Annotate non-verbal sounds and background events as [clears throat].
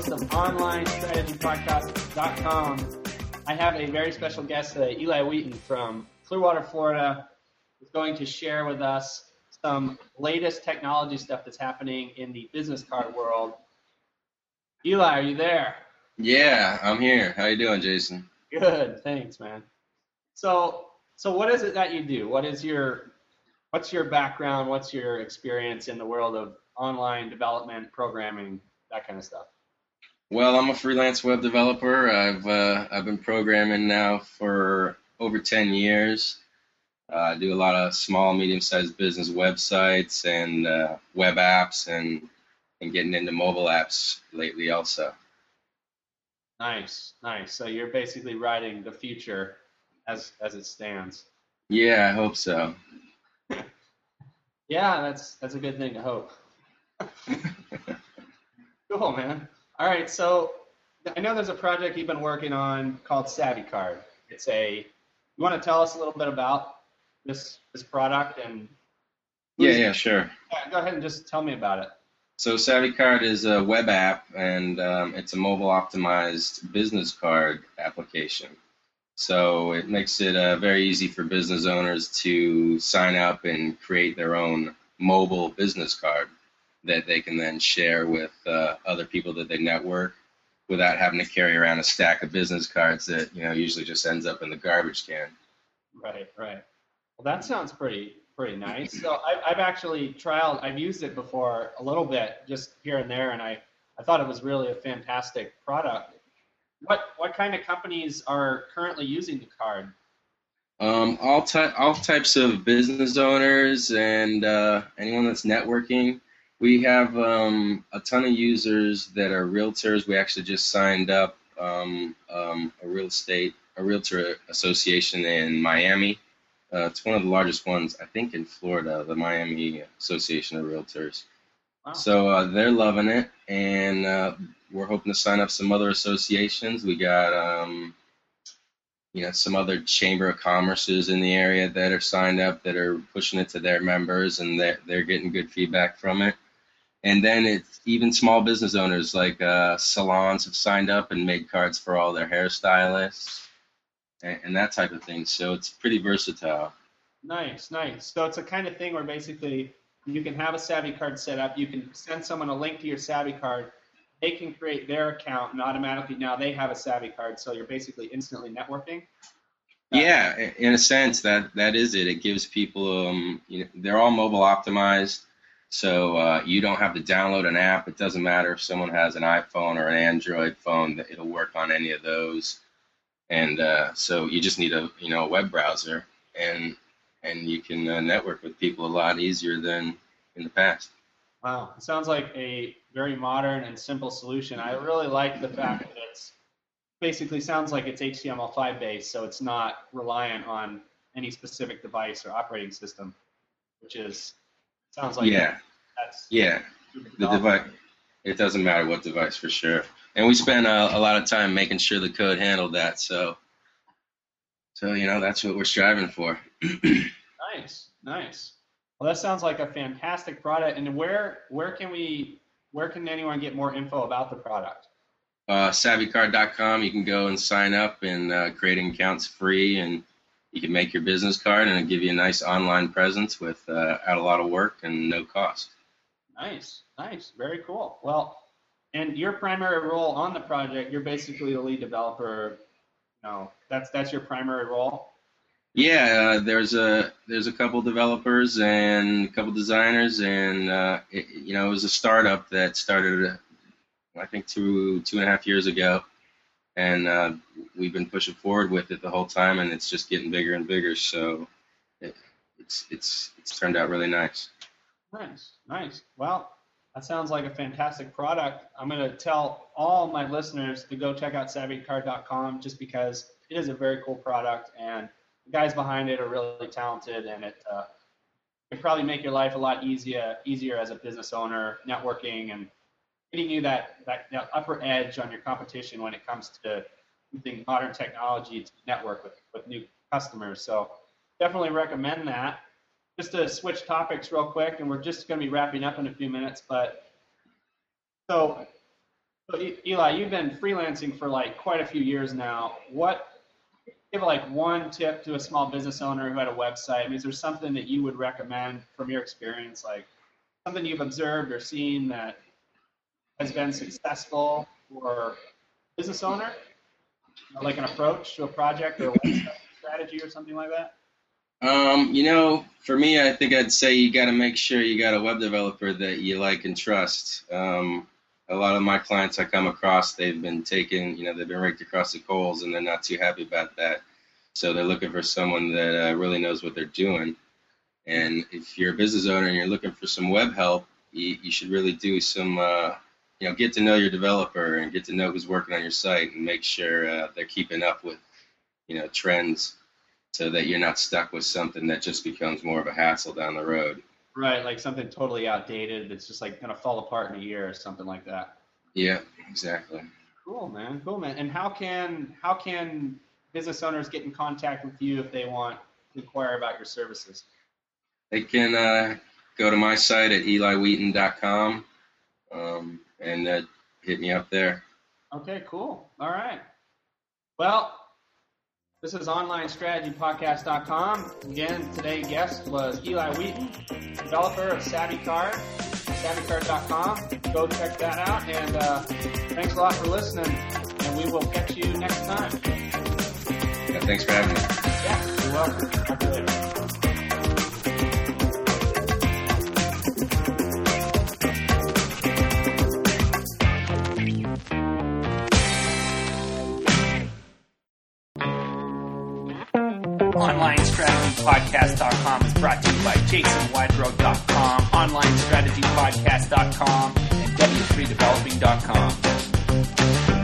host of OnlineStrategyPodcast.com. I have a very special guest today, Eli Wheaton from Clearwater, Florida, is going to share with us some latest technology stuff that's happening in the business card world. Eli, are you there? Yeah, I'm here. How you doing, Jason? Good, thanks, man. So, so what is it that you do? What is your what's your background? What's your experience in the world of online development, programming, that kind of stuff? Well, I'm a freelance web developer. I've uh, I've been programming now for over 10 years. Uh, I do a lot of small, medium-sized business websites and uh, web apps, and and getting into mobile apps lately also. Nice, nice. So you're basically writing the future as as it stands. Yeah, I hope so. yeah, that's that's a good thing to hope. [laughs] cool, man. All right, so I know there's a project you've been working on called Savvy Card. It's a you want to tell us a little bit about this this product and yeah, yeah, sure. Yeah, go ahead and just tell me about it. So Savvy Card is a web app, and um, it's a mobile optimized business card application. So it makes it uh, very easy for business owners to sign up and create their own mobile business card that they can then share with uh, other people that they network without having to carry around a stack of business cards that you know usually just ends up in the garbage can. Right, right. Well, that sounds pretty pretty nice. So I've, I've actually trialed, I've used it before a little bit, just here and there, and I, I thought it was really a fantastic product. What what kind of companies are currently using the card? Um, all ty- all types of business owners and uh, anyone that's networking. We have um, a ton of users that are realtors. We actually just signed up um, um a real estate a realtor association in Miami uh, it's one of the largest ones, I think, in Florida, the Miami Association of Realtors. Wow. So uh, they're loving it, and uh, we're hoping to sign up some other associations. We got, um, you know, some other chamber of commerces in the area that are signed up that are pushing it to their members, and they're they're getting good feedback from it. And then it's even small business owners like uh, salons have signed up and made cards for all their hairstylists and, and that type of thing. So it's pretty versatile. Nice, nice. So it's a kind of thing where basically you can have a Savvy card set up. You can send someone a link to your Savvy card. They can create their account, and automatically now they have a Savvy card. So you're basically instantly networking. Yeah, in a sense, that that is it. It gives people, um, you know, they're all mobile optimized, so uh, you don't have to download an app. It doesn't matter if someone has an iPhone or an Android phone; it'll work on any of those and uh, so you just need a you know a web browser and and you can uh, network with people a lot easier than in the past. Wow, it sounds like a very modern and simple solution. I really like the fact that it's basically sounds like it's HTML5 based, so it's not reliant on any specific device or operating system, which is sounds like yeah, that's yeah, the device. It doesn't matter what device for sure and we spent a, a, lot of time making sure the code handled that. So, so you know that's what we're striving for. [clears throat] nice, nice. Well, that sounds like a fantastic product. And where where can we where can anyone get more info about the product? Uh, savvycard.com. You can go and sign up and uh, creating accounts free, and you can make your business card, and it'll give you a nice online presence with uh, a lot of work and no cost. Nice, nice, very cool. Well, and your primary role on the project, you're basically the lead developer. No, that's that's your primary role. Yeah, uh, there's a there's a couple developers and a couple designers, and uh, it, you know it was a startup that started, I think two two and a half years ago, and uh, we've been pushing forward with it the whole time, and it's just getting bigger and bigger. So it, it's it's it's turned out really nice. Nice, nice. Well, that sounds like a fantastic product. I'm going to tell all my listeners to go check out savvycard.com just because it is a very cool product and the guys behind it are really talented and it uh, can probably make your life a lot easier easier as a business owner, networking and getting you that, that, upper edge on your competition when it comes to using modern technology to network with, with new customers. So definitely recommend that just to switch topics real quick, and we're just going to be wrapping up in a few minutes. But so, So, Eli, you've been freelancing for like quite a few years now. What give like one tip to a small business owner who had a website? I mean, is there something that you would recommend from your experience, like something you've observed or seen that has been successful for business owner, Or like an approach to a project or a strategy or something like that? Um, you know, for me, I think I'd say you got to make sure you got a web developer that you like and trust. Um, a lot of my clients I come across, they've been taken, you know, they've been raked across the coals, and they're not too happy about that. So they're looking for someone that uh, really knows what they're doing. And if you're a business owner and you're looking for some web help, you, you should really do some, uh, you know, get to know your developer and get to know who's working on your site and make sure uh, they're keeping up with, you know, trends so that you're not stuck with something that just becomes more of a hassle down the road. Right, like something totally outdated that's just like gonna fall apart in a year or something like that. Yeah, exactly. Cool, man. Cool, man. And how can how can business owners get in contact with you if they want to inquire about your services? They can uh, go to my site at eliwheaton.com um, and uh, hit me up there. Okay, cool. All right. Well, this is OnlineStrategyPodcast.com. Again, today's guest was Eli Wheaton, developer of Savvy Card, SavvyCard.com. Go check that out. And uh, thanks a lot for listening. And we will catch you next time. Yeah, thanks for having me. Yeah, you're welcome. strategypodcast.com is brought to you by jasonwidrow.com, onlinestrategypodcast.com, and w3developing.com.